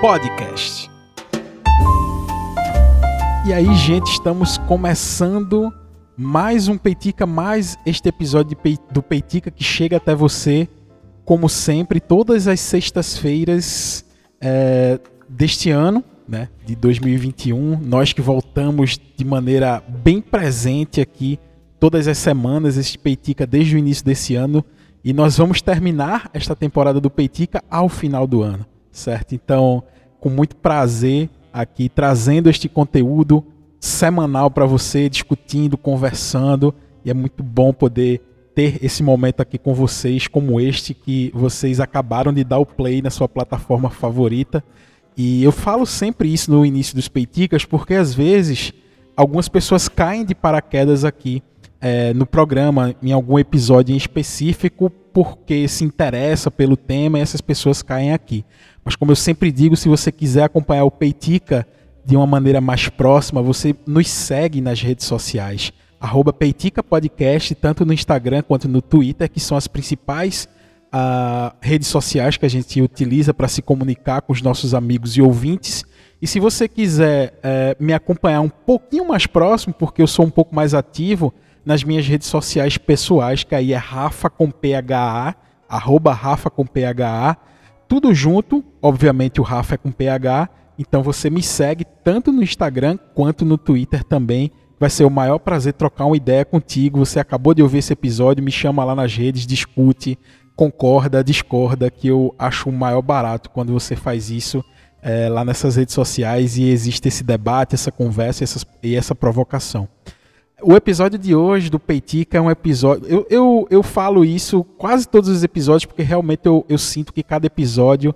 Podcast. E aí, gente, estamos começando mais um Peitica, mais este episódio do Peitica que chega até você, como sempre, todas as sextas-feiras é, deste ano, né, de 2021. Nós que voltamos de maneira bem presente aqui todas as semanas, este Peitica desde o início desse ano. E nós vamos terminar esta temporada do Peitica ao final do ano, certo? Então, com muito prazer aqui trazendo este conteúdo semanal para você, discutindo, conversando, e é muito bom poder ter esse momento aqui com vocês, como este que vocês acabaram de dar o play na sua plataforma favorita. E eu falo sempre isso no início dos Peiticas, porque às vezes algumas pessoas caem de paraquedas aqui é, no programa, em algum episódio em específico, porque se interessa pelo tema e essas pessoas caem aqui. Mas como eu sempre digo, se você quiser acompanhar o Peitica de uma maneira mais próxima, você nos segue nas redes sociais. Arroba Peitica Podcast, tanto no Instagram quanto no Twitter, que são as principais uh, redes sociais que a gente utiliza para se comunicar com os nossos amigos e ouvintes. E se você quiser uh, me acompanhar um pouquinho mais próximo, porque eu sou um pouco mais ativo, nas minhas redes sociais pessoais, que aí é Rafa com PHA, arroba Rafa com PHA, tudo junto, obviamente o Rafa é com PH, então você me segue tanto no Instagram quanto no Twitter também. Vai ser o maior prazer trocar uma ideia contigo. Você acabou de ouvir esse episódio, me chama lá nas redes, discute, concorda, discorda, que eu acho o maior barato quando você faz isso é, lá nessas redes sociais e existe esse debate, essa conversa e essa provocação. O episódio de hoje do Peitica é um episódio. Eu, eu, eu falo isso quase todos os episódios, porque realmente eu, eu sinto que cada episódio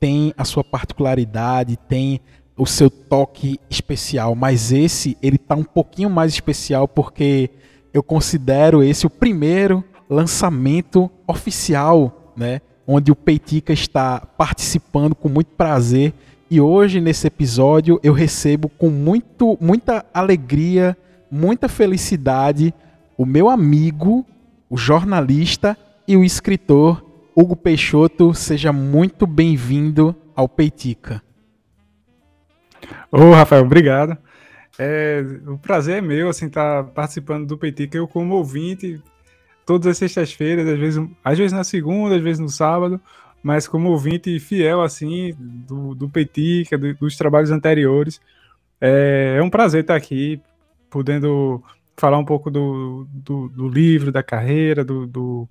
tem a sua particularidade, tem o seu toque especial. Mas esse, ele tá um pouquinho mais especial porque eu considero esse o primeiro lançamento oficial, né? Onde o Peitica está participando com muito prazer. E hoje, nesse episódio, eu recebo com muito, muita alegria muita felicidade o meu amigo, o jornalista e o escritor Hugo Peixoto. Seja muito bem-vindo ao Peitica. Ô, Rafael, obrigado. É, o prazer é meu, assim, estar tá participando do Peitica. Eu, como ouvinte, todas as sextas-feiras, às vezes, às vezes na segunda, às vezes no sábado, mas como ouvinte fiel, assim, do, do Peitica, do, dos trabalhos anteriores. É, é um prazer estar aqui podendo falar um pouco do, do, do livro, da carreira, do, do,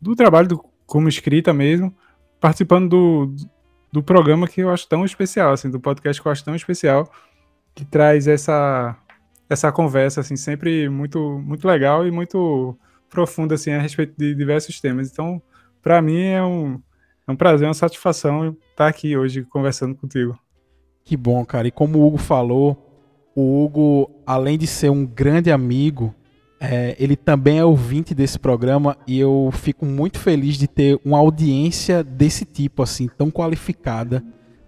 do trabalho do, como escrita mesmo, participando do, do programa que eu acho tão especial, assim, do podcast que eu acho tão especial, que traz essa, essa conversa, assim, sempre muito, muito legal e muito profunda, assim, a respeito de diversos temas. Então, para mim é um, é um prazer, uma satisfação estar aqui hoje conversando contigo. Que bom, cara. E como o Hugo falou, o Hugo, além de ser um grande amigo, é, ele também é ouvinte desse programa e eu fico muito feliz de ter uma audiência desse tipo, assim, tão qualificada,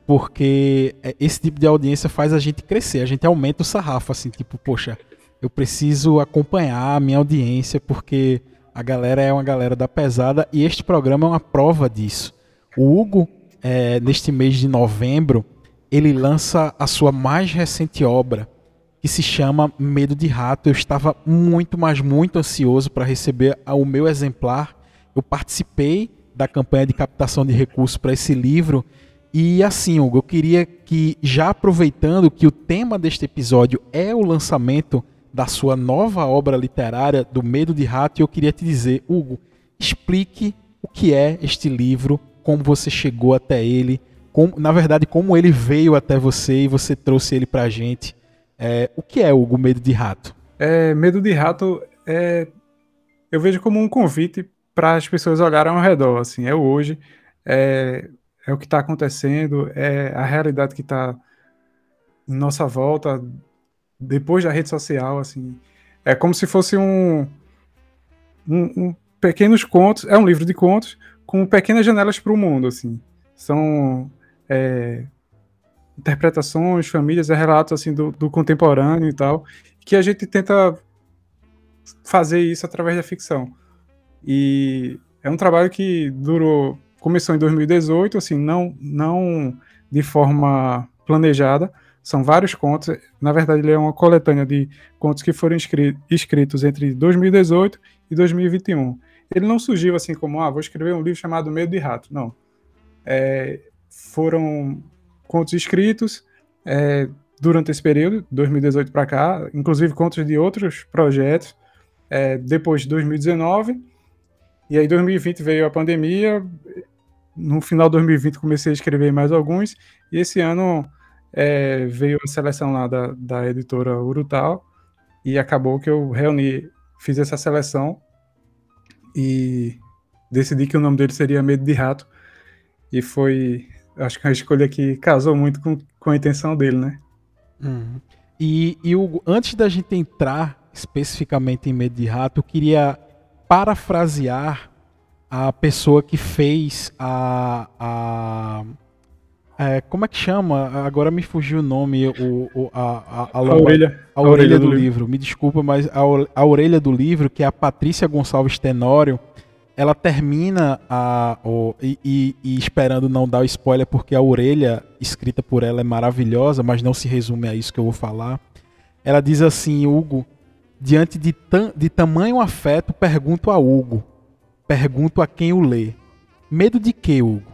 porque é, esse tipo de audiência faz a gente crescer, a gente aumenta o sarrafo, assim, tipo, poxa, eu preciso acompanhar a minha audiência porque a galera é uma galera da pesada e este programa é uma prova disso. O Hugo, é, neste mês de novembro, ele lança a sua mais recente obra, que se chama Medo de Rato. Eu estava muito, mas muito ansioso para receber o meu exemplar. Eu participei da campanha de captação de recursos para esse livro. E assim, Hugo, eu queria que, já aproveitando que o tema deste episódio é o lançamento da sua nova obra literária, Do Medo de Rato, eu queria te dizer, Hugo, explique o que é este livro, como você chegou até ele, como, na verdade, como ele veio até você e você trouxe ele para a gente. É, o que é o Medo de Rato? É, Medo de Rato é, eu vejo como um convite para as pessoas olharem ao redor, assim, é hoje, é, é o que está acontecendo, é a realidade que está em nossa volta, depois da rede social, assim, é como se fosse um, um, um pequenos contos, é um livro de contos com pequenas janelas para o mundo, assim, são é, interpretações, famílias, é relatos assim do, do, contemporâneo e tal, que a gente tenta fazer isso através da ficção. E é um trabalho que durou começou em 2018, assim, não, não de forma planejada. São vários contos. Na verdade, ele é uma coletânea de contos que foram escritos entre 2018 e 2021. Ele não surgiu assim como, ah, vou escrever um livro chamado Medo de Rato. Não. É, foram contos escritos é, durante esse período, 2018 para cá, inclusive contos de outros projetos, é, depois de 2019. E aí, 2020 veio a pandemia. No final de 2020, comecei a escrever mais alguns. E esse ano é, veio a seleção lá da, da editora Urutal. E acabou que eu reuni, fiz essa seleção e decidi que o nome dele seria Medo de Rato. E foi, acho que é uma escolha que casou muito com, com a intenção dele, né? Uhum. E, e o, antes da gente entrar especificamente em Medo de Rato, eu queria parafrasear a pessoa que fez a. a é, como é que chama? Agora me fugiu o nome, o, o a, a, a, a, orelha, a, orelha, do, do livro. livro. Me desculpa, mas a, a orelha do livro, que é a Patrícia Gonçalves Tenório, ela termina a, o, e, e, e, esperando não dar o spoiler, porque a orelha escrita por ela é maravilhosa, mas não se resume a isso que eu vou falar. Ela diz assim, Hugo, diante de, tam, de tamanho afeto, pergunto a Hugo, pergunto a quem o lê. Medo de quê, Hugo?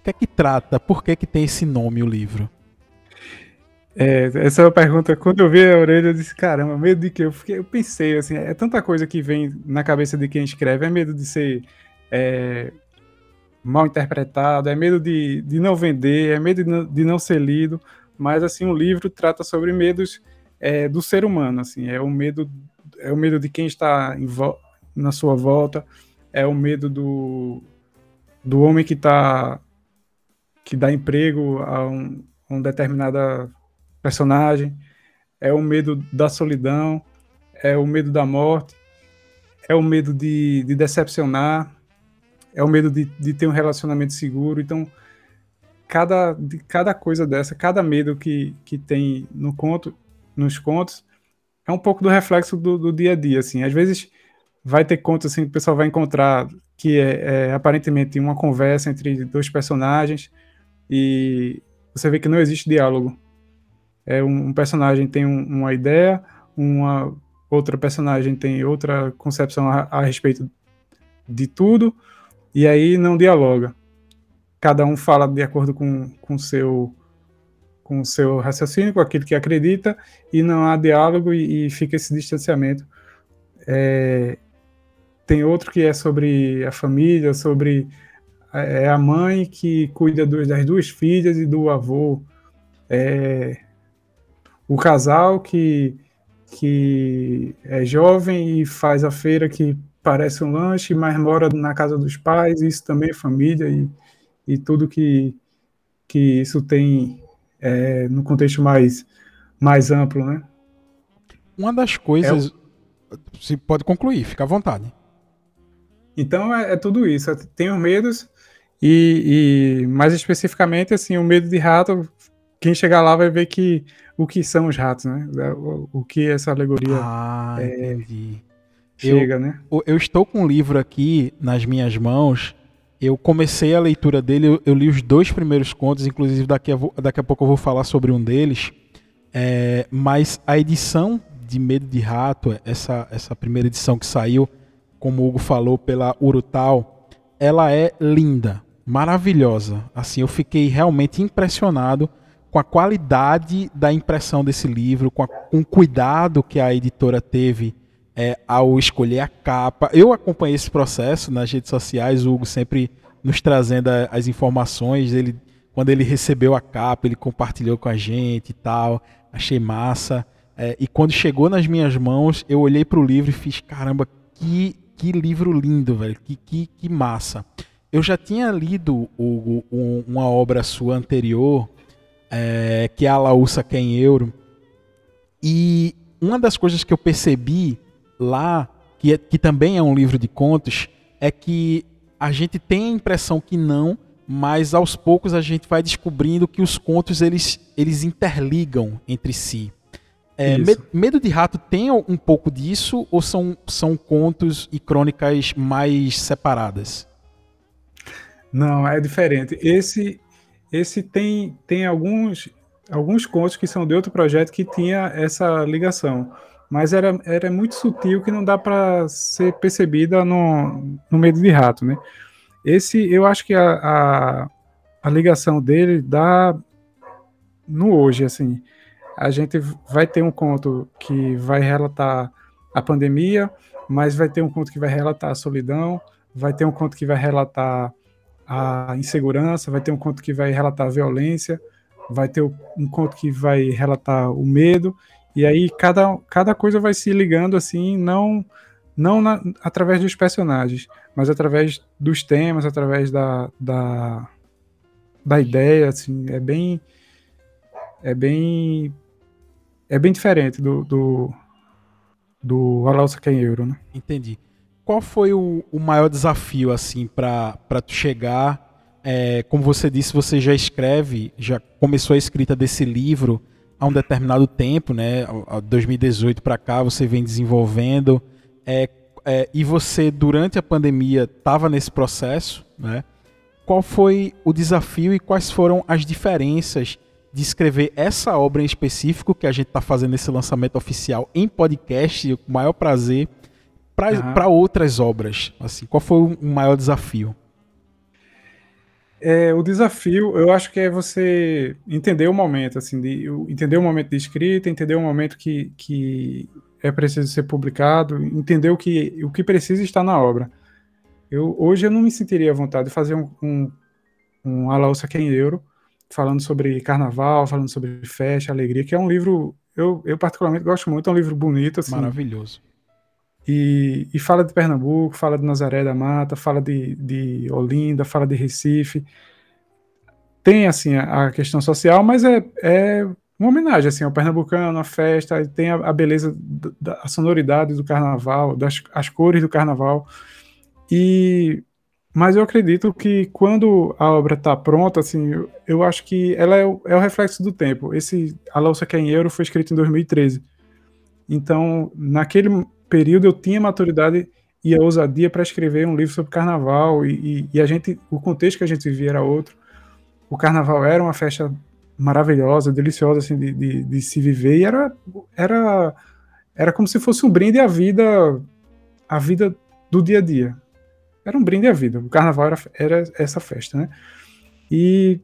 O que é que trata? Por que, que tem esse nome o livro? É, essa é uma pergunta. Quando eu vi a orelha, eu disse: caramba, medo de quê? Eu, fiquei, eu pensei assim: é tanta coisa que vem na cabeça de quem escreve. É medo de ser é, mal interpretado, é medo de, de não vender, é medo de não, de não ser lido. Mas assim, o livro trata sobre medos é, do ser humano. Assim, é o medo, é o medo de quem está na sua volta, é o medo do, do homem que está que dá emprego a um, um determinada personagem, é o medo da solidão, é o medo da morte, é o medo de, de decepcionar, é o medo de, de ter um relacionamento seguro. Então, cada, de, cada coisa dessa, cada medo que, que tem no conto, nos contos, é um pouco do reflexo do, do dia a dia. Assim. Às vezes vai ter contos assim, que o pessoal vai encontrar que é, é aparentemente uma conversa entre dois personagens, e você vê que não existe diálogo. É um, personagem tem um, uma ideia, uma outra personagem tem outra concepção a, a respeito de tudo, e aí não dialoga. Cada um fala de acordo com o seu com seu raciocínio, com aquilo que acredita, e não há diálogo e, e fica esse distanciamento. É, tem outro que é sobre a família, sobre é a mãe que cuida das duas filhas e do avô. É o casal que, que é jovem e faz a feira que parece um lanche, mas mora na casa dos pais, isso também é família e, e tudo que, que isso tem é, no contexto mais, mais amplo, né? Uma das coisas. É, se pode concluir, fica à vontade. Então é, é tudo isso. Tem os medos, e, e, mais especificamente, assim, o medo de rato, quem chegar lá vai ver que o que são os ratos, né? O, o que essa alegoria ah, é, chega, eu, né? Eu estou com um livro aqui nas minhas mãos. Eu comecei a leitura dele, eu, eu li os dois primeiros contos, inclusive daqui a, daqui a pouco eu vou falar sobre um deles. É, mas a edição de Medo de Rato, essa, essa primeira edição que saiu, como o Hugo falou, pela Urutal, ela é linda maravilhosa. Assim, eu fiquei realmente impressionado com a qualidade da impressão desse livro, com, a, com o cuidado que a editora teve é, ao escolher a capa. Eu acompanhei esse processo nas redes sociais, o Hugo sempre nos trazendo as informações. Ele, quando ele recebeu a capa, ele compartilhou com a gente e tal. Achei massa. É, e quando chegou nas minhas mãos, eu olhei para o livro e fiz: caramba, que, que livro lindo, velho. Que, que, que massa. Eu já tinha lido o, o, uma obra sua anterior, é, que é a Laúça Quem Euro, e uma das coisas que eu percebi lá, que, é, que também é um livro de contos, é que a gente tem a impressão que não, mas aos poucos a gente vai descobrindo que os contos eles, eles interligam entre si. É, Medo de Rato tem um pouco disso ou são, são contos e crônicas mais separadas? Não, é diferente. Esse, esse tem, tem alguns, alguns contos que são de outro projeto que tinha essa ligação. Mas era, era muito sutil que não dá para ser percebida no, no Medo de Rato, né? Esse, eu acho que a, a, a ligação dele dá no hoje, assim. A gente vai ter um conto que vai relatar a pandemia, mas vai ter um conto que vai relatar a solidão, vai ter um conto que vai relatar a insegurança, vai ter um conto que vai relatar a violência, vai ter um conto que vai relatar o medo, e aí cada, cada coisa vai se ligando assim, não não na, através dos personagens, mas através dos temas, através da, da, da ideia, assim, é bem é bem é bem diferente do do, do Alausa Euro, né? Entendi. Qual foi o, o maior desafio assim para tu chegar? É, como você disse, você já escreve, já começou a escrita desse livro há um determinado tempo, né? 2018 para cá você vem desenvolvendo. É, é, e você durante a pandemia estava nesse processo, né? Qual foi o desafio e quais foram as diferenças de escrever essa obra em específico que a gente está fazendo esse lançamento oficial em podcast, o maior prazer, para uhum. outras obras? Assim, qual foi o maior desafio? É, o desafio, eu acho que é você entender o momento, assim, de, entender o momento de escrita, entender o momento que, que é preciso ser publicado, entender o que, o que precisa estar na obra. Eu, hoje eu não me sentiria à vontade de fazer um, um, um Alaúça Quem Euro, falando sobre carnaval, falando sobre festa, alegria, que é um livro, eu, eu particularmente gosto muito, é um livro bonito. Assim, Maravilhoso. E, e, fala de Pernambuco, fala de Nazaré da Mata, fala de, de Olinda, fala de Recife. Tem, assim, a, a questão social, mas é, é uma homenagem, assim, ao pernambucano, à festa, tem a, a beleza, da, a sonoridade do carnaval, das as cores do carnaval. E mas eu acredito que quando a obra está pronta, assim, eu, eu, acho que ela é o, é o reflexo do tempo. Esse A Louça que é em Euro foi escrito em 2013. Então, naquele período eu tinha maturidade e a ousadia para escrever um livro sobre carnaval e, e, e, a gente, o contexto que a gente vivia era outro. O carnaval era uma festa maravilhosa, deliciosa assim de, de, de se viver e era, era, era como se fosse um brinde à vida, à vida do dia a dia. Era um brinde à vida. O carnaval era, era essa festa, né? E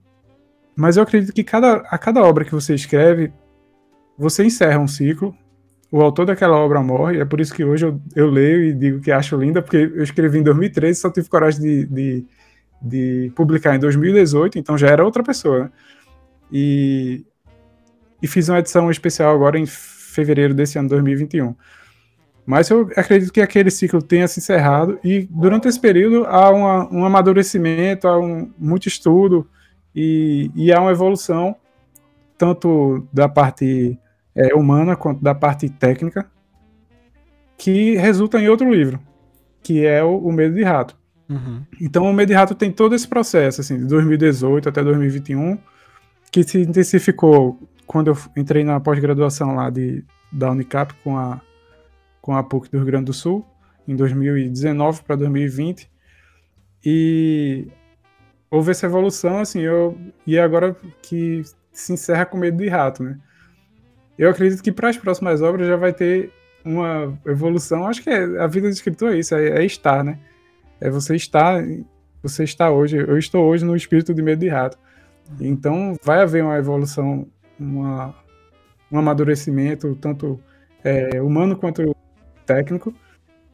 mas eu acredito que cada, a cada obra que você escreve, você encerra um ciclo o autor daquela obra morre, é por isso que hoje eu, eu leio e digo que acho linda, porque eu escrevi em 2013 só tive coragem de, de, de publicar em 2018, então já era outra pessoa. Né? E, e fiz uma edição especial agora em fevereiro desse ano, 2021. Mas eu acredito que aquele ciclo tenha se encerrado e durante esse período há uma, um amadurecimento, há um, muito estudo e, e há uma evolução, tanto da parte é, humana quanto da parte técnica, que resulta em outro livro, que é o, o Medo de Rato. Uhum. Então, o Medo de Rato tem todo esse processo, assim, de 2018 até 2021, que se intensificou quando eu entrei na pós-graduação lá de, da Unicap com a, com a PUC do Rio Grande do Sul, em 2019 para 2020. E houve essa evolução, assim, eu, e agora que se encerra com Medo de Rato, né? Eu acredito que para as próximas obras já vai ter uma evolução. Acho que é, a vida do escritor é isso, é, é, estar, né? É você estar, você está hoje. Eu estou hoje no espírito de medo de rato. Então vai haver uma evolução, uma, um amadurecimento tanto é, humano quanto técnico.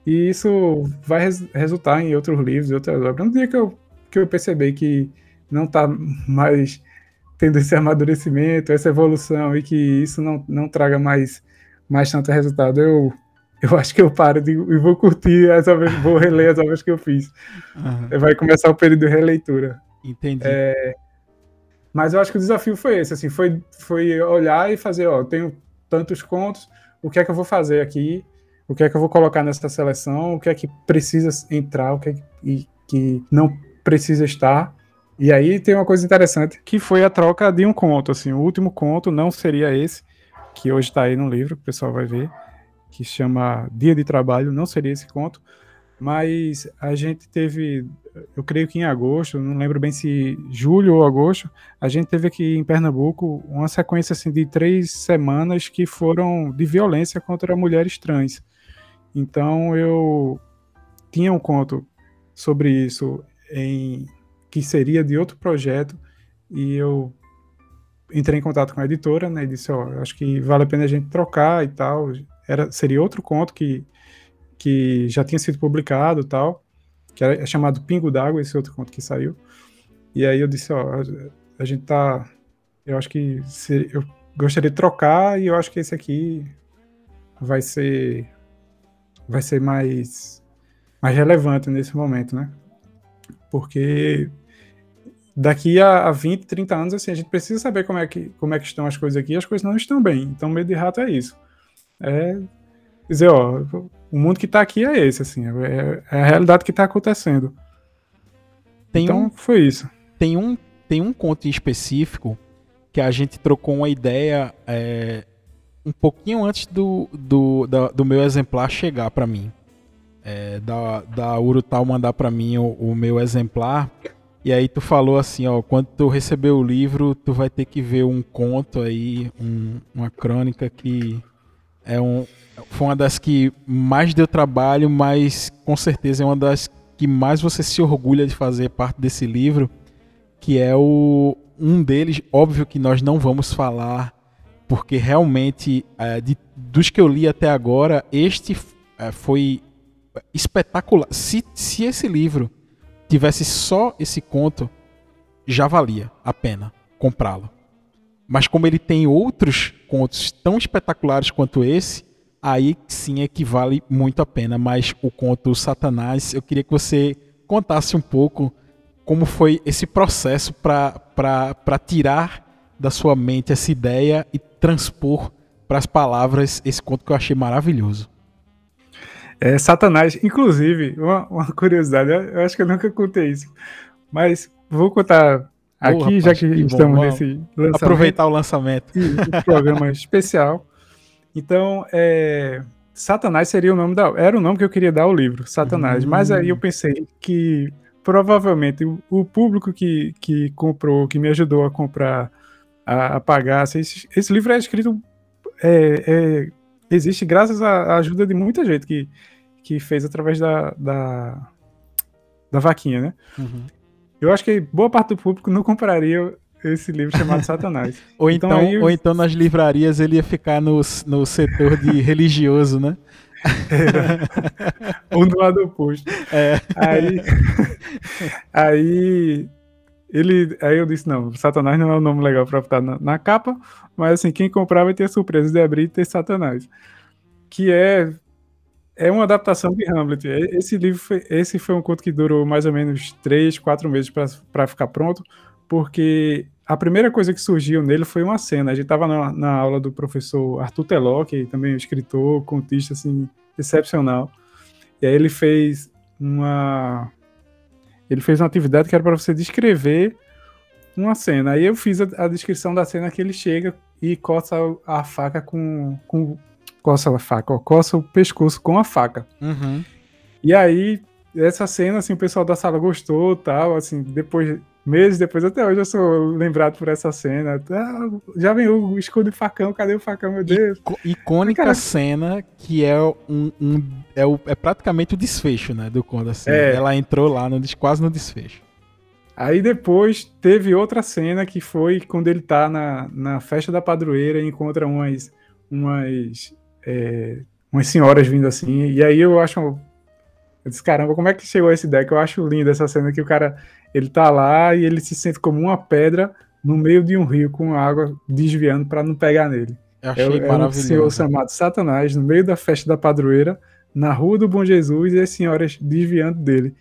E isso vai res, resultar em outros livros, outras obras. No dia que eu, que eu percebi que não está mais tendo esse amadurecimento, essa evolução e que isso não, não traga mais, mais tanto resultado, eu, eu acho que eu paro de, e vou curtir as obras, vou reler as obras que eu fiz. Uhum. Vai começar o período de releitura. Entendi. É, mas eu acho que o desafio foi esse, assim, foi, foi olhar e fazer, ó, tenho tantos contos, o que é que eu vou fazer aqui, o que é que eu vou colocar nessa seleção, o que é que precisa entrar, o que é que, e, que não precisa estar, e aí tem uma coisa interessante, que foi a troca de um conto, assim, o último conto não seria esse, que hoje está aí no livro, que o pessoal vai ver, que chama Dia de Trabalho, não seria esse conto, mas a gente teve eu creio que em agosto, não lembro bem se julho ou agosto, a gente teve aqui em Pernambuco uma sequência assim, de três semanas que foram de violência contra mulheres trans. Então eu tinha um conto sobre isso em que seria de outro projeto e eu entrei em contato com a editora, né, e disse, ó, acho que vale a pena a gente trocar e tal. Era seria outro conto que que já tinha sido publicado, tal, que é chamado Pingo d'Água, esse outro conto que saiu. E aí eu disse, ó, a gente tá eu acho que se, eu gostaria de trocar e eu acho que esse aqui vai ser vai ser mais mais relevante nesse momento, né? Porque daqui a, a 20, 30 anos, assim, a gente precisa saber como é, que, como é que estão as coisas aqui, e as coisas não estão bem. Então, medo de rato é isso. É dizer, ó, o mundo que está aqui é esse, assim, é, é a realidade que está acontecendo. Tem então, um, foi isso. Tem um, tem um conto em específico que a gente trocou uma ideia é, um pouquinho antes do, do, da, do meu exemplar chegar para mim. É, da, da Urutal mandar para mim o, o meu exemplar e aí tu falou assim, ó, quando tu receber o livro, tu vai ter que ver um conto aí, um, uma crônica que é um, foi uma das que mais deu trabalho, mas com certeza é uma das que mais você se orgulha de fazer parte desse livro, que é o um deles, óbvio que nós não vamos falar, porque realmente é, de, dos que eu li até agora, este é, foi espetacular. Se, se esse livro tivesse só esse conto, já valia a pena comprá-lo. Mas como ele tem outros contos tão espetaculares quanto esse, aí sim é que vale muito a pena. Mas o conto Satanás, eu queria que você contasse um pouco como foi esse processo para tirar da sua mente essa ideia e transpor para as palavras esse conto que eu achei maravilhoso. É, Satanás, inclusive, uma, uma, curiosidade, eu acho que eu nunca contei isso, mas vou contar aqui, oh, rapaz, já que, que estamos bom, nesse lançamento. Aproveitar o lançamento. Um programa especial. Então, é, Satanás seria o nome da. Era o nome que eu queria dar ao livro, Satanás. Hum. Mas aí eu pensei que provavelmente o, o, público que, que comprou, que me ajudou a comprar, a, a pagar, assim, esse, esse, livro é escrito. É, é, existe graças à ajuda de muita gente que que fez através da, da, da vaquinha, né? Uhum. Eu acho que boa parte do público não compraria esse livro chamado Satanás. ou, então, então aí, ou então nas livrarias ele ia ficar no, no setor de religioso, né? É, um do lado oposto. É. Aí, aí, ele, aí eu disse, não, Satanás não é um nome legal para botar na, na, capa, mas assim, quem comprar vai ter a surpresa de abrir e ter Satanás. Que é é uma adaptação de Hamlet. Esse livro foi, esse foi um conto que durou mais ou menos três, quatro meses para ficar pronto, porque a primeira coisa que surgiu nele foi uma cena. A gente estava na, na, aula do professor Arthur Teló, que também é um escritor, contista assim, excepcional. E aí ele fez uma ele fez uma atividade que era para você descrever uma cena. Aí eu fiz a, a, descrição da cena que ele chega e coça a, a faca com, com coça a faca, ó, coça o pescoço com a faca. Uhum. E aí, essa cena, assim, o pessoal da sala gostou tal, assim, depois, meses depois, até hoje eu sou lembrado por essa cena. Ah, já vem o escudo e facão, cadê o facão, meu Deus? Icônica cara... cena que é um, um é, o, é, praticamente o desfecho, né, do conto, assim. É. Ela entrou lá no, quase no desfecho. Aí depois teve outra cena que foi quando ele tá na, na festa da padroeira e encontra umas, umas é, umas senhoras vindo assim, e aí eu acho. Eu disse, caramba, como é que chegou essa ideia? Que eu acho linda essa cena que o cara ele tá lá e ele se sente como uma pedra no meio de um rio com água desviando para não pegar nele. Eu achei é, maravilhoso. É um senhor chamado Satanás no meio da festa da padroeira, na rua do Bom Jesus e as senhoras desviando dele.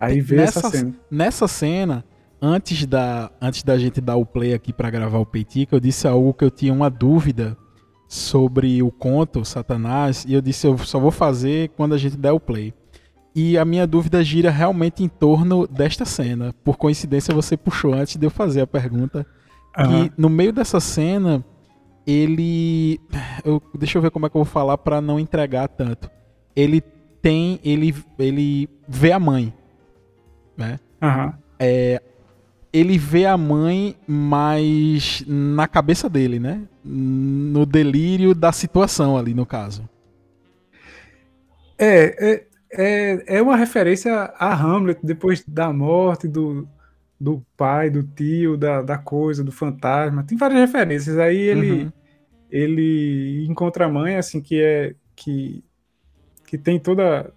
Aí vê nessa, essa cena. Nessa cena, antes da, antes da gente dar o play aqui para gravar o Peitica, eu disse algo que eu tinha uma dúvida sobre o conto Satanás e eu disse eu só vou fazer quando a gente der o play. E a minha dúvida gira realmente em torno desta cena. Por coincidência você puxou antes de eu fazer a pergunta uhum. que no meio dessa cena ele eu, deixa eu ver como é que eu vou falar para não entregar tanto. Ele tem ele ele vê a mãe. né? Aham. É, ele vê a mãe mais na cabeça dele, né? No delírio da situação ali, no caso. É, é, é, é uma referência a Hamlet depois da morte do, do pai, do tio, da, da coisa, do fantasma. Tem várias referências. Aí ele, Uhum. ele encontra a mãe, assim, que é. que, que tem toda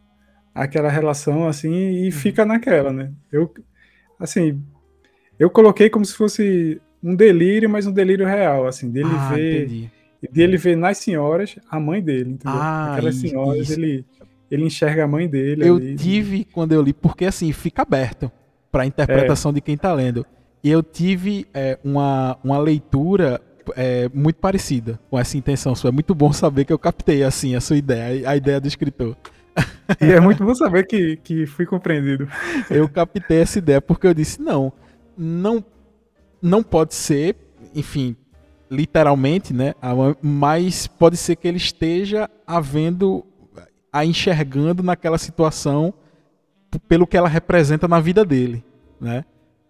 aquela relação, assim, e fica naquela, né? Eu, assim, eu coloquei como se fosse um delírio, mas um delírio real, assim, dele ah, ver. entendi. Dele ver nas senhoras a mãe dele, entendeu? Ah, Aquelas isso, senhoras, isso. ele, ele enxerga a mãe dele Eu ali. tive quando eu li, porque assim, fica aberto para interpretação de quem tá lendo. E eu tive é, uma, uma leitura é, muito parecida com essa intenção sua. É muito bom saber que eu captei assim a sua ideia, a ideia do escritor. E é muito bom saber que, que fui compreendido. Eu captei essa ideia porque eu disse não, não, não pode ser, enfim, literalmente, né? Mas pode ser que ele esteja havendo, a enxergando naquela situação pelo que ela representa na vida dele, né?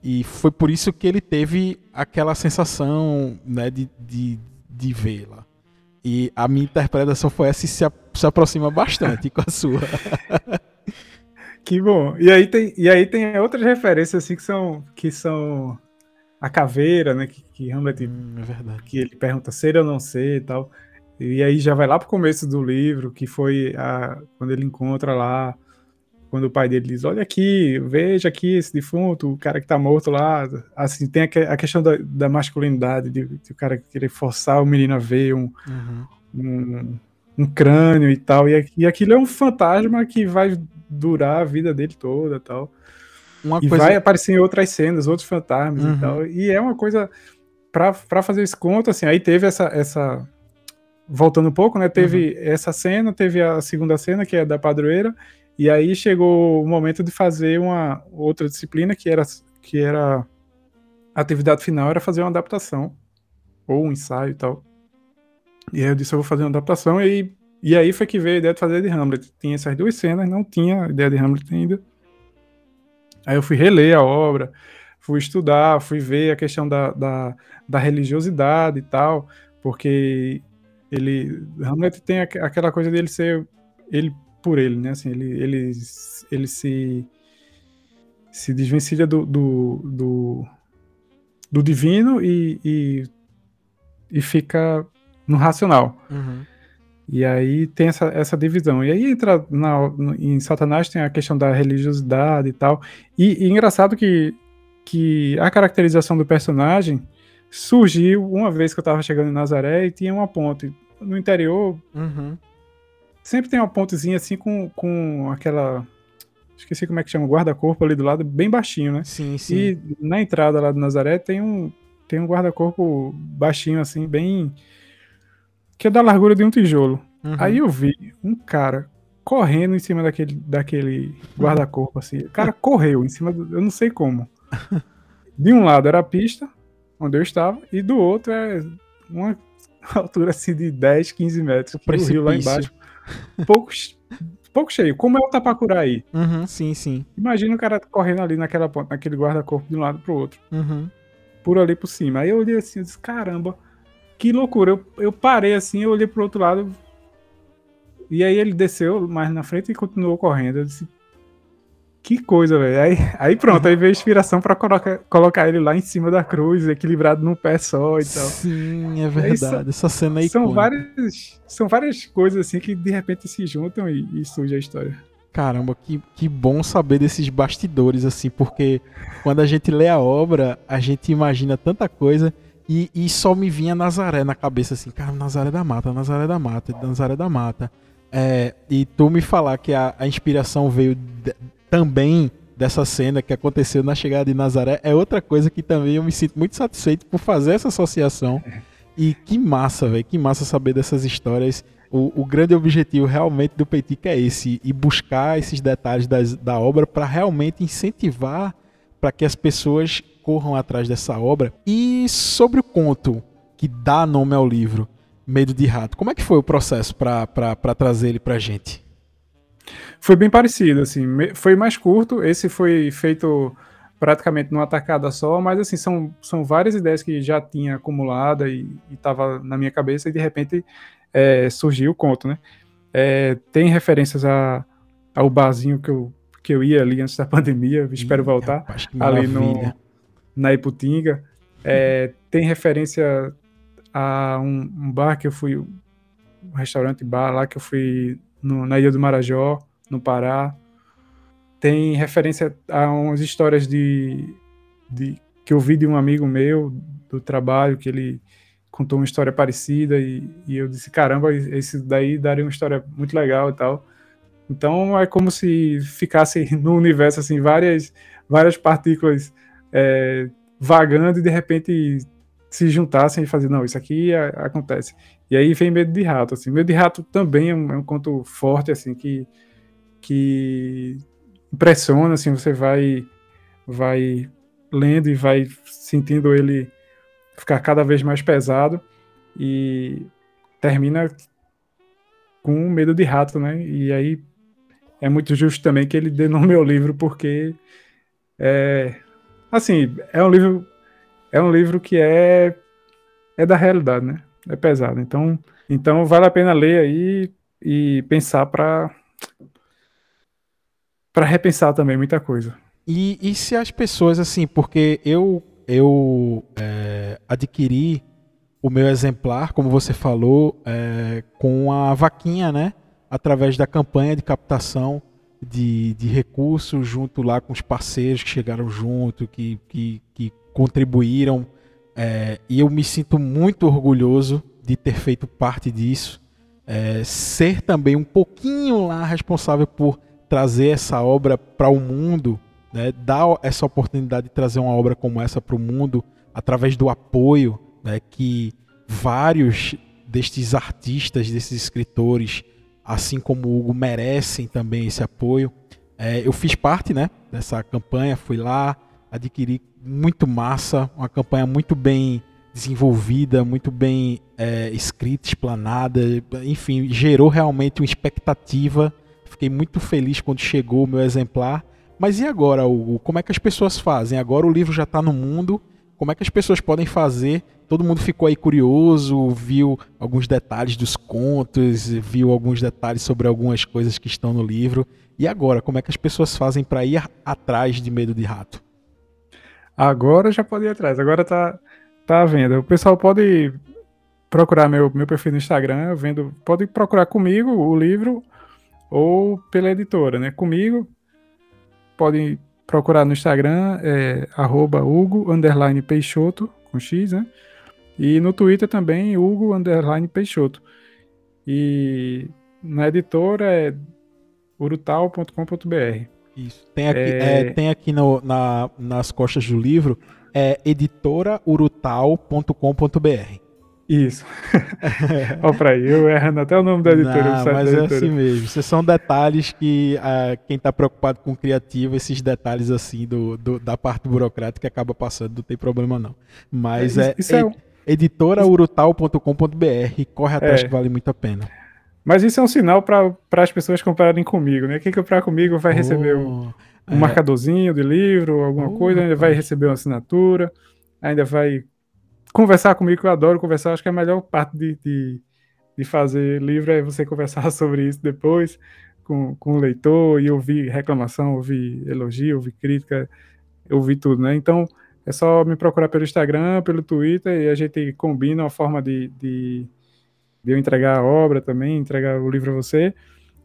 E foi por isso que ele teve aquela sensação, né, de, de, de vê-la. E a minha interpretação foi essa e se, a- se aproxima bastante com a sua. Que bom. E aí tem, e aí tem outras referências assim que são que são a caveira, né, que, que Hamlet Hum, é verdade. que ele pergunta ser ou não ser e tal. E aí já vai lá pro começo do livro, que foi a, quando ele encontra lá, quando o pai dele diz, olha aqui, veja aqui esse defunto, o cara que tá morto lá. Assim, tem a, a questão da, da masculinidade, de, de o cara querer forçar o menino a ver um, Uhum. um, um crânio e tal. E, e aquilo é um fantasma que vai durar a vida dele toda e tal. Uma E coisa vai aparecer em outras cenas, outros fantasmas Uhum. e tal. E é uma coisa. Pra fazer esse conto, assim, aí teve essa. essa voltando um pouco, né? Teve Uhum. essa cena, teve a segunda cena, que é da padroeira. E aí chegou o momento de fazer uma outra disciplina, que era, que era a atividade final, era fazer uma adaptação. Ou um ensaio e tal. E aí eu disse, eu vou fazer uma adaptação. E, e aí foi que veio a ideia de fazer de Hamlet. Tinha essas duas cenas, não tinha ideia de Hamlet ainda. Aí eu fui reler a obra, fui estudar, fui ver a questão da, da, da religiosidade e tal, porque ele Hamlet tem aqu- aquela coisa dele ser ele por ele, né? Assim, ele, ele, ele se se desvencilha do, do, do, do divino e, e, e fica no racional. Uhum. E aí tem essa, essa divisão. E aí entra na, em Satanás tem a questão da religiosidade e tal. E, e engraçado que, que a caracterização do personagem surgiu uma vez que eu tava chegando em Nazaré e tinha uma ponte. No interior, Uhum. sempre tem uma pontezinha assim com, com aquela. Esqueci como é que chama, guarda-corpo ali do lado, bem baixinho, né? Sim, sim. E na entrada lá do Nazaré tem um, tem um guarda-corpo baixinho, assim, bem. Que é da largura de um tijolo. Uhum. Aí eu vi um cara correndo em cima daquele, daquele guarda-corpo, assim. O cara correu em cima do. Eu não sei como. De um lado era a pista, onde eu estava, e do outro é uma altura assim de 10, 15 metros. O rio lá embaixo. Pouco, pouco cheio. Como é o Tapacuraí? Uhum, sim, sim. Imagina o cara correndo ali naquela ponta, naquele guarda-corpo de um lado pro outro Uhum. por ali por cima. Aí eu olhei assim, eu disse, caramba, que loucura. Eu, eu parei assim, eu olhei pro outro lado. E aí ele desceu mais na frente e continuou correndo. Eu disse, que coisa, velho. Aí, aí pronto, aí veio a inspiração pra colocar, colocar ele lá em cima da cruz, equilibrado num pé só e tal. Sim, é verdade. são- Essa cena aí. São várias, são várias coisas assim que de repente se juntam e, e surge a história. Caramba, que, que bom saber desses bastidores, assim, porque quando a gente lê a obra, a gente imagina tanta coisa e, e só me vinha Nazaré na cabeça, assim, cara, Nazaré da Mata, Nazaré da Mata, Nazaré da Mata. É, e tu me falar que a, a inspiração veio de- também dessa cena que aconteceu na chegada de Nazaré é outra coisa que também eu me sinto muito satisfeito por fazer essa associação. E que massa, velho, que massa saber dessas histórias. O, o grande objetivo realmente do Peitica é esse, e buscar esses detalhes das- da obra para realmente incentivar para que as pessoas corram atrás dessa obra. E sobre o conto que dá nome ao livro, Medo de Rato, como é que foi o processo para trazer ele pra gente? foi bem parecido, assim, foi mais curto, esse foi feito praticamente numa tacada só, mas assim, são, são várias ideias que já tinha acumulada e estava na minha cabeça e de repente é, surgiu o conto, né? É, tem referências a, ao barzinho que eu, que eu ia ali antes da pandemia, espero Ih, voltar, rapaz, ali no, na Iputinga. É, tem referência a um, um, bar que eu fui, um restaurante bar lá que eu fui no, na Ilha do Marajó, no Pará. Tem referência a umas histórias de, de que eu vi de um amigo meu do trabalho, que ele contou uma história parecida e, e eu disse, caramba, esse daí daria uma história muito legal e tal. Então é como se ficasse no universo assim várias várias partículas é, vagando e de repente se juntassem e fazer não isso aqui é, acontece e aí vem medo de rato assim medo de rato também é um, é um conto forte assim que que impressiona assim você vai vai lendo e vai sentindo ele ficar cada vez mais pesado e termina com medo de rato, né? E aí é muito justo também que ele dê no meu livro, porque é assim, é um livro é um livro que é é da realidade, né? É pesado. Então, então vale a pena ler aí e pensar para para repensar também muita coisa. E, e se as pessoas assim, porque eu eu é, adquiri o meu exemplar, como você falou, é, com a vaquinha, né? Através da campanha de captação de, de recursos, junto lá com os parceiros que chegaram junto, que, que, que contribuíram. É, e eu me sinto muito orgulhoso de ter feito parte disso. É, ser também um pouquinho lá responsável por trazer essa obra para o mundo né, dar essa oportunidade de trazer uma obra como essa para o mundo através do apoio né, que vários destes artistas, desses escritores, assim como o Hugo, merecem também esse apoio. É, eu fiz parte né, dessa campanha, fui lá, adquiri muito massa, uma campanha muito bem desenvolvida, muito bem é, escrita, explanada, enfim, gerou realmente uma expectativa. Fiquei muito feliz quando chegou o meu exemplar mas e agora, Hugo? Como é que as pessoas fazem? Agora o livro já está no mundo. Como é que as pessoas podem fazer? Todo mundo ficou aí curioso, viu alguns detalhes dos contos, viu alguns detalhes sobre algumas coisas que estão no livro. E agora, como é que as pessoas fazem para ir atrás de Medo de Rato? Agora já pode ir atrás, agora tá, tá à venda. O pessoal pode procurar meu, meu perfil no Instagram, vendo, pode procurar comigo o livro ou pela editora, né? Comigo, podem procurar no Instagram, é, arroba Hugo underline Peixoto, com X, né? E no Twitter também, Hugo underline Peixoto. E na editora é urutal.com.br. Isso. Tem aqui, é... É, tem aqui no, na, nas costas do livro, é editoraurutal.com.br. Isso. Olha pra aí, eu errando até o nome da editora. Não, mas é assim mesmo. Esses são detalhes que uh, quem está preocupado com criativo, esses detalhes assim do, do, da parte burocrática acaba passando, não tem problema não. Mas é, isso, é, é um... editoraurutal.com.br, corre atrás é. que vale muito a pena. Mas isso é um sinal para as pessoas comprarem comigo, né? Quem comprar comigo vai receber um, um é. marcadorzinho de livro, alguma oh, coisa, ainda vai receber uma assinatura, ainda vai conversar comigo, que eu adoro conversar. Acho que a melhor parte de, de, de fazer livro é você conversar sobre isso depois com, com o leitor e ouvir reclamação, ouvir elogio, ouvir crítica, ouvir tudo, né? Então, é só me procurar pelo Instagram, pelo Twitter e a gente combina uma forma de, de, de eu entregar a obra também, entregar o livro a você.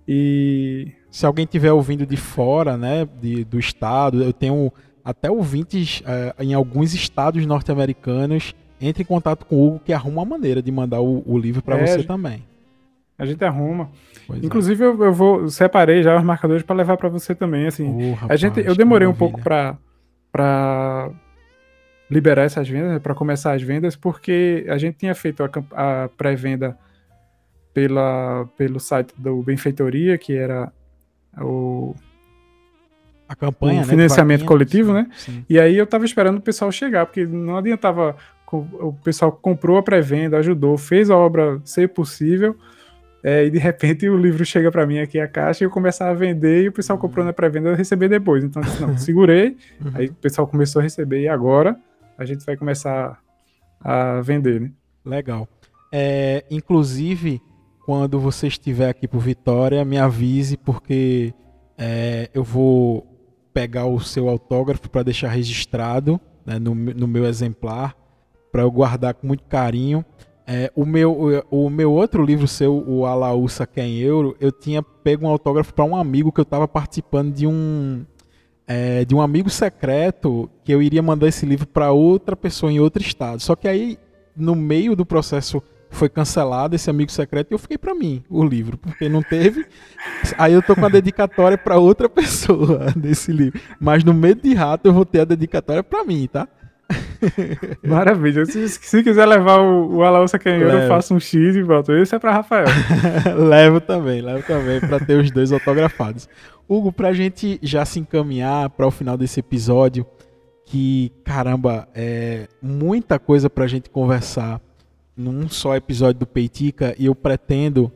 E se alguém estiver ouvindo de fora, né, de, do estado, eu tenho até ouvintes uh, em alguns estados norte-americanos entre em contato com o Hugo que arruma uma maneira de mandar o, o livro para é, você também. A gente arruma. Pois é. Inclusive, é. eu, eu, vou separei já os marcadores para levar para você também. Assim, oh, rapaz, a gente, eu demorei um pouco para para liberar essas vendas, né, para começar as vendas, porque a gente tinha feito a, a pré-venda pela pelo site do Benfeitoria, que era o a campanha, o né, financiamento coletivo, sim, né? Sim. E aí eu tava esperando o pessoal chegar, porque não adiantava o pessoal comprou a pré-venda, ajudou, fez a obra ser possível, é, e de repente o livro chega para mim aqui a caixa e eu começar a vender e o pessoal uhum. comprou na pré-venda receber depois. Então, não, segurei, uhum. aí o pessoal começou a receber e agora a gente vai começar a vender, né? Legal. É, inclusive, quando você estiver aqui por Vitória, me avise porque é, eu vou pegar o seu autógrafo para deixar registrado né, no, no meu exemplar para eu guardar com muito carinho. É, o, meu, o, meu outro livro seu, o Alaúça Quem Euro, eu tinha pego um autógrafo para um amigo que eu estava participando de um é, de um amigo secreto que eu iria mandar esse livro para outra pessoa em outro estado. Só que aí no meio do processo foi cancelado esse amigo secreto e eu fiquei para mim o livro, porque não teve. Aí eu tô com a dedicatória para outra pessoa desse livro. Mas no meio de rato eu vou ter a dedicatória para mim, tá? Maravilha. Se, se, quiser levar o, o Canhoto, eu faço um X e volto. Esse é para Rafael. levo também, levo também para ter os dois autografados. Hugo, pra gente já se encaminhar para o final desse episódio, que caramba, é muita coisa pra gente conversar num só episódio do Peitica e eu pretendo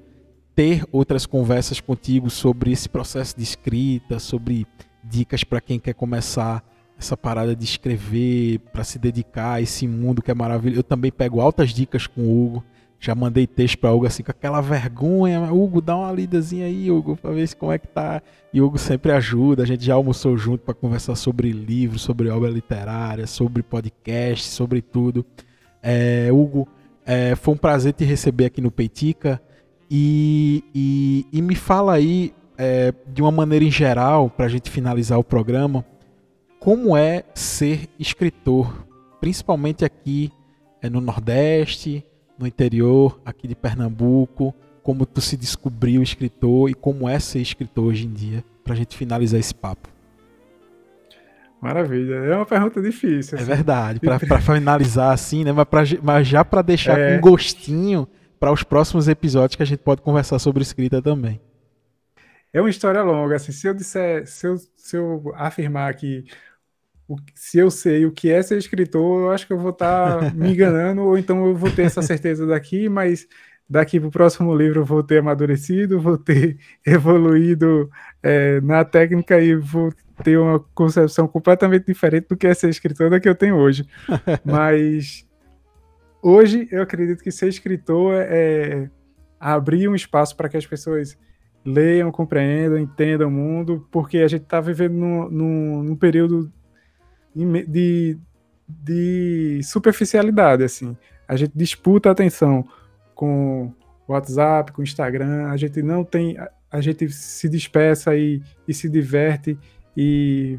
ter outras conversas contigo sobre esse processo de escrita, sobre dicas para quem quer começar essa parada de escrever, para se dedicar a esse mundo que é maravilhoso. Eu também pego altas dicas com o Hugo. Já mandei texto para Hugo assim com aquela vergonha, Hugo, dá uma lidazinha aí, Hugo, para ver como é que tá. E Hugo sempre ajuda. A gente já almoçou junto para conversar sobre livros, sobre obra literária, sobre podcast, sobre tudo. É, Hugo, é, foi um prazer te receber aqui no Peitica. E, e, e me fala aí, é, de uma maneira em geral, para a gente finalizar o programa, como é ser escritor, principalmente aqui é, no Nordeste, no interior, aqui de Pernambuco, como tu se descobriu escritor e como é ser escritor hoje em dia, para a gente finalizar esse papo. Maravilha, é uma pergunta difícil. É assim. É verdade, para finalizar assim, né? Mas, pra, mas já para deixar é... com gostinho para os próximos episódios que a gente pode conversar sobre escrita também. É uma história longa, assim, se eu disser, se eu, se eu afirmar que o, se eu sei o que é ser escritor, eu acho que eu vou estar tá me enganando, ou então eu vou ter essa certeza daqui, mas daqui para o próximo livro eu vou ter amadurecido, vou ter evoluído é, na técnica e vou ter uma concepção completamente diferente do que é ser escritor da que eu tenho hoje. Mas hoje eu acredito que ser escritor é, é abrir um espaço para que as pessoas leiam, compreendam, entendam o mundo, porque a gente está vivendo num, num, num período de, de superficialidade, assim. A gente disputa atenção com WhatsApp, com Instagram, a gente não tem, a gente se despeça e, e se diverte e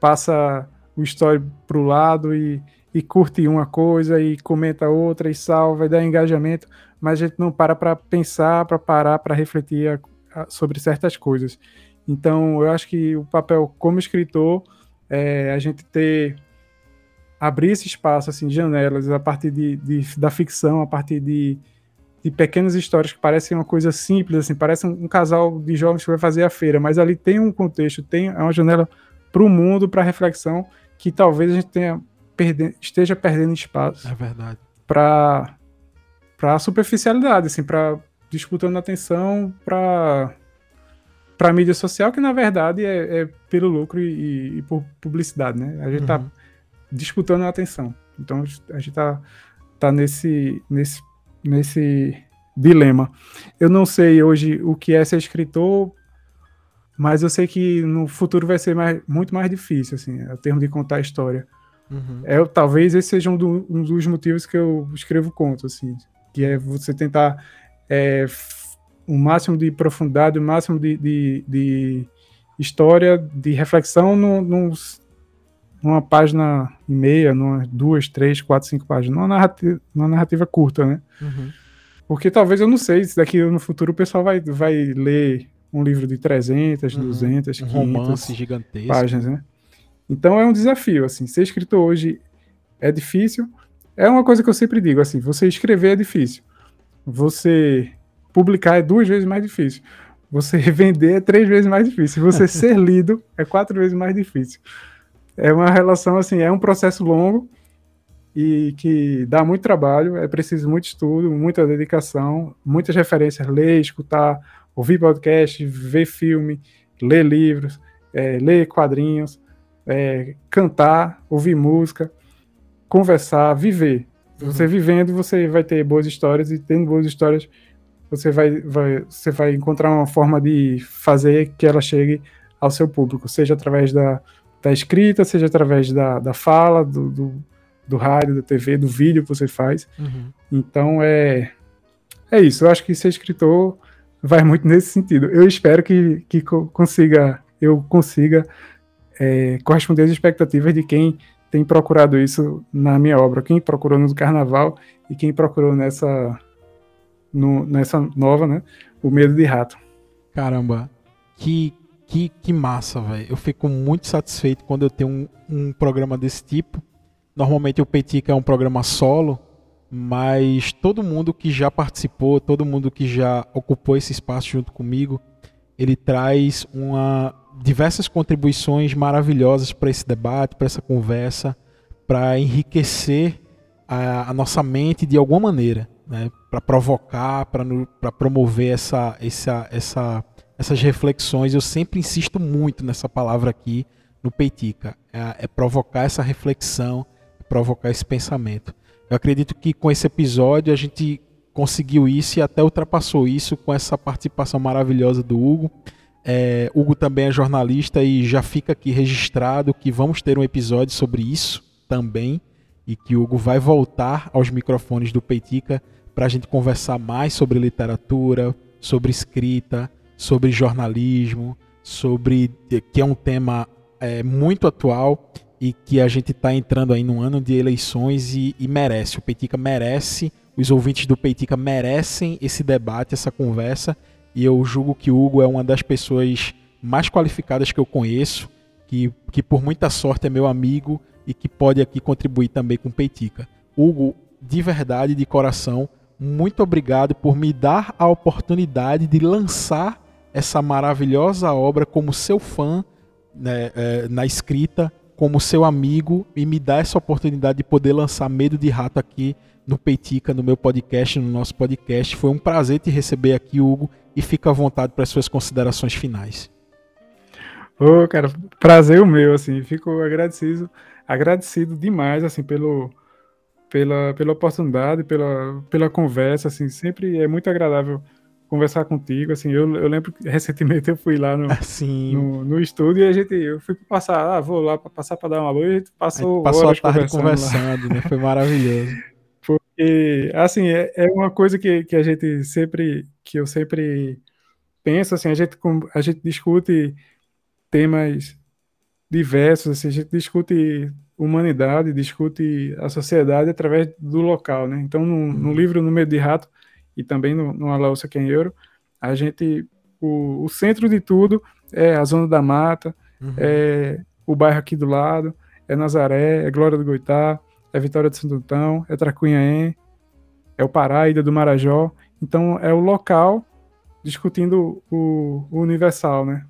passa o story pro lado e, e curte uma coisa e comenta outra e salva e dá engajamento, mas a gente não para para pensar, para parar, para refletir a, a, sobre certas coisas. Então, eu acho que o papel como escritor é, a gente ter abrir esse espaço assim de janelas a partir de, de da ficção, a partir de, de pequenas histórias que parecem uma coisa simples, assim, parece um, um, casal de jovens que vai fazer a feira, mas ali tem um contexto, tem é uma janela para o mundo, para reflexão, que talvez a gente tenha perde, esteja perdendo espaço. É verdade. Para para superficialidade, assim, para disputando atenção para para mídia social, que na verdade é, é pelo lucro e, e, por publicidade, né? A gente tá uhum. disputando a atenção. Então a gente tá, tá nesse, nesse, nesse dilema. Eu não sei hoje o que é ser escritor, mas eu sei que no futuro vai ser mais, muito mais difícil, assim, a termo de contar a história. Uhum. É, talvez esse seja um, do, um, dos motivos que eu escrevo conto, assim, que é você tentar é, o máximo de profundidade, o máximo de, de, de história, de reflexão numa página e meia, numa, duas, três, quatro, cinco páginas, numa narrativa, numa narrativa curta, né? Uhum. Porque talvez eu não sei se daqui no futuro o pessoal vai, vai ler um livro de 300, uhum. 200, 500 um romance gigantesco. páginas, né? Então é um desafio, assim, ser escritor hoje é difícil. É uma coisa que eu sempre digo, assim, você escrever é difícil. Você publicar é duas vezes mais difícil. Você vender é três vezes mais difícil. Você ser lido é quatro vezes mais difícil. É uma relação assim, é um processo longo e que dá muito trabalho, é preciso muito estudo, muita dedicação, muitas referências, ler, escutar, ouvir podcast, ver filme, ler livros, é, ler quadrinhos, é, cantar, ouvir música, conversar, viver. Você uhum. vivendo, você vai ter boas histórias e tendo boas histórias, você vai, vai, você vai encontrar uma forma de fazer que ela chegue ao seu público, seja através da, da escrita, seja através da, da fala, do, do, do rádio, da TV, do vídeo que você faz. Uhum. Então é, é isso. Eu acho que ser escritor vai muito nesse sentido. Eu espero que, que consiga, eu consiga é, corresponder às expectativas de quem tem procurado isso na minha obra, quem procurou no Carnaval e quem procurou nessa no, nessa nova, né? O Medo de Rato. Caramba, que que, que massa, velho. Eu fico muito satisfeito quando eu tenho um, um programa desse tipo. Normalmente o Petica é um programa solo, mas todo mundo que já participou, todo mundo que já ocupou esse espaço junto comigo, ele traz uma diversas contribuições maravilhosas para esse debate, para essa conversa, para enriquecer a, a, nossa mente de alguma maneira, né? Para provocar, para promover essa, essa, essa essas reflexões. Eu sempre insisto muito nessa palavra aqui no Peitica. É, é provocar essa reflexão, é provocar esse pensamento. Eu acredito que com esse episódio a gente conseguiu isso e até ultrapassou isso com essa participação maravilhosa do Hugo. É, Hugo também é jornalista e já fica aqui registrado que vamos ter um episódio sobre isso também e que Hugo vai voltar aos microfones do Peitica para a gente conversar mais sobre literatura, sobre escrita, sobre jornalismo, sobre que é um tema é, muito atual e que a gente está entrando aí num ano de eleições e, e, merece. O Peitica merece, os ouvintes do Peitica merecem esse debate, essa conversa. E eu julgo que o Hugo é uma das pessoas mais qualificadas que eu conheço, que, que por muita sorte é meu amigo e que pode aqui contribuir também com Peitica. Hugo, de verdade, de coração, muito obrigado por me dar a oportunidade de lançar essa maravilhosa obra como seu fã né, é, na escrita, como seu amigo e me dá essa oportunidade de poder lançar Medo de Rato aqui no Peitica, no meu podcast, no nosso podcast. Foi um prazer te receber aqui, Hugo, e fica à vontade para as suas considerações finais. Ô, oh, cara, prazer o meu, assim, fico agradecido, agradecido demais, assim, pelo, pela, pela oportunidade, pela, pela conversa, assim, sempre é muito agradável conversar contigo, assim, eu, eu lembro que recentemente eu fui lá no, assim, no, no, estúdio e a gente, eu fui passar, ah, vou lá passar para dar uma luz, a gente passou, passou horas a tarde conversando, conversando né? Foi maravilhoso. Porque, assim, é, é uma coisa que, que a gente sempre, que eu sempre penso, assim, a gente, a gente discute temas diversos, assim, a gente discute humanidade, discute a sociedade através do local, né? Então, no, no uhum. livro No Medo de Rato, e também no, no Alaúça que é em Euro, a gente, o, o, centro de tudo é a Zona da Mata, uhum. é o bairro aqui do lado, é Nazaré, é Glória do Goitá, é Vitória de Santo Antão, é Tracunhaém, é o Pará, Ilha do Marajó. Então é o local discutindo o, o universal, né?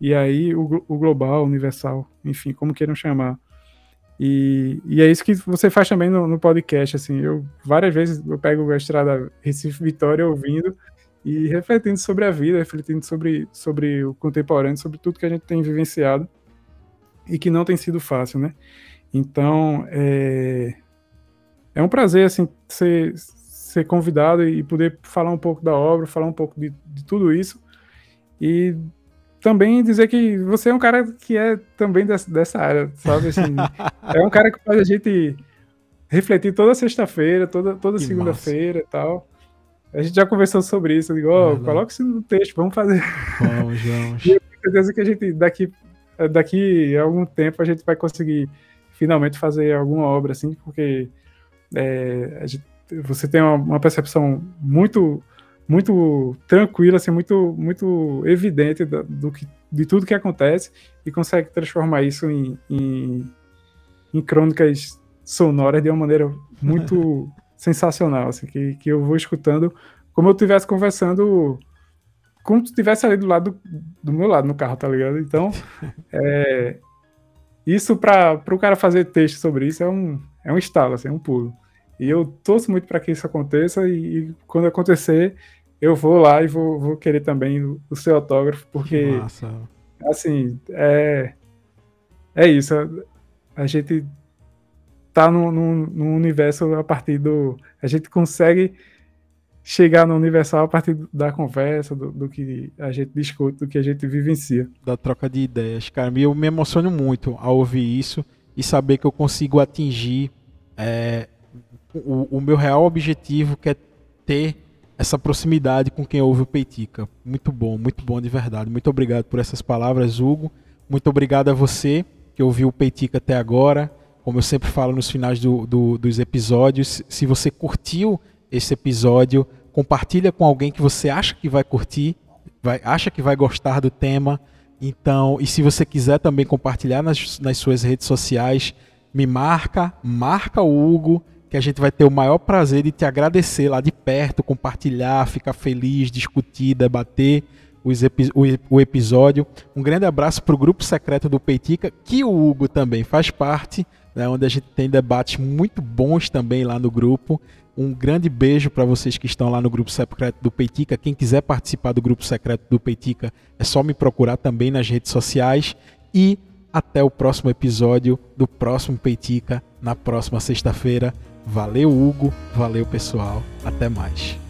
E aí o, o global, universal, enfim, como queiram chamar. E, e é isso que você faz também no, no, podcast, assim, eu várias vezes eu pego a estrada Recife Vitória ouvindo e refletindo sobre a vida, refletindo sobre, sobre o contemporâneo, sobre tudo que a gente tem vivenciado e que não tem sido fácil, né? Então, é, é um prazer, assim, ser, ser convidado e poder falar um pouco da obra, falar um pouco de, de tudo isso e também dizer que você é um cara que é também dessa, dessa área, sabe? Assim, é um cara que faz a gente refletir toda sexta-feira, toda, toda segunda-feira e tal. A gente já conversou sobre isso. Eu digo, oh, coloca isso no texto, vamos fazer. Vamos, vamos. E eu tenho certeza que a gente, daqui, daqui a algum tempo, a gente vai conseguir finalmente fazer alguma obra assim, porque é, gente, você tem uma, uma percepção muito muito tranquila, assim, muito, muito evidente do, do, que, de tudo que acontece e consegue transformar isso em, em, em crônicas sonoras de uma maneira muito sensacional, assim, que, que eu vou escutando como eu estivesse conversando, como se estivesse ali do lado do, do, meu lado no carro, tá ligado? Então, é, isso para o cara fazer texto sobre isso é um, é um estalo, assim, é um pulo. E eu torço muito para que isso aconteça e, e, quando acontecer, eu vou lá e vou, vou querer também o, o seu autógrafo, porque, assim, é, é isso. A, a gente tá num, num, universo a partir do. A gente consegue chegar no universal a partir da conversa, do, do, que a gente discute, do que a gente vivencia. Da troca de ideias, cara. Eu me emociono muito ao ouvir isso e saber que eu consigo atingir é, o, o, meu real objetivo, que é ter essa proximidade com quem ouve o Peitica. Muito bom, muito bom de verdade. Muito obrigado por essas palavras, Hugo. Muito obrigado a você que ouviu o Peitica até agora. Como eu sempre falo nos finais do, do, dos episódios, se você curtiu esse episódio, compartilha com alguém que você acha que vai curtir, vai, acha que vai gostar do tema. Então, e se você quiser também compartilhar nas, nas suas redes sociais, me marca, marca o Hugo, que a gente vai ter o maior prazer de te agradecer lá de perto, compartilhar, ficar feliz, discutir, debater epi o, o, episódio. Um grande abraço para o grupo secreto do Peitica, que o Hugo também faz parte né, onde a gente tem debates muito bons também lá no grupo. Um grande beijo para vocês que estão lá no grupo secreto do Peitica. Quem quiser participar do grupo secreto do Peitica, é só me procurar também nas redes sociais. E até o próximo episódio do próximo Peitica, na próxima sexta-feira. Valeu, Hugo. Valeu, pessoal. Até mais.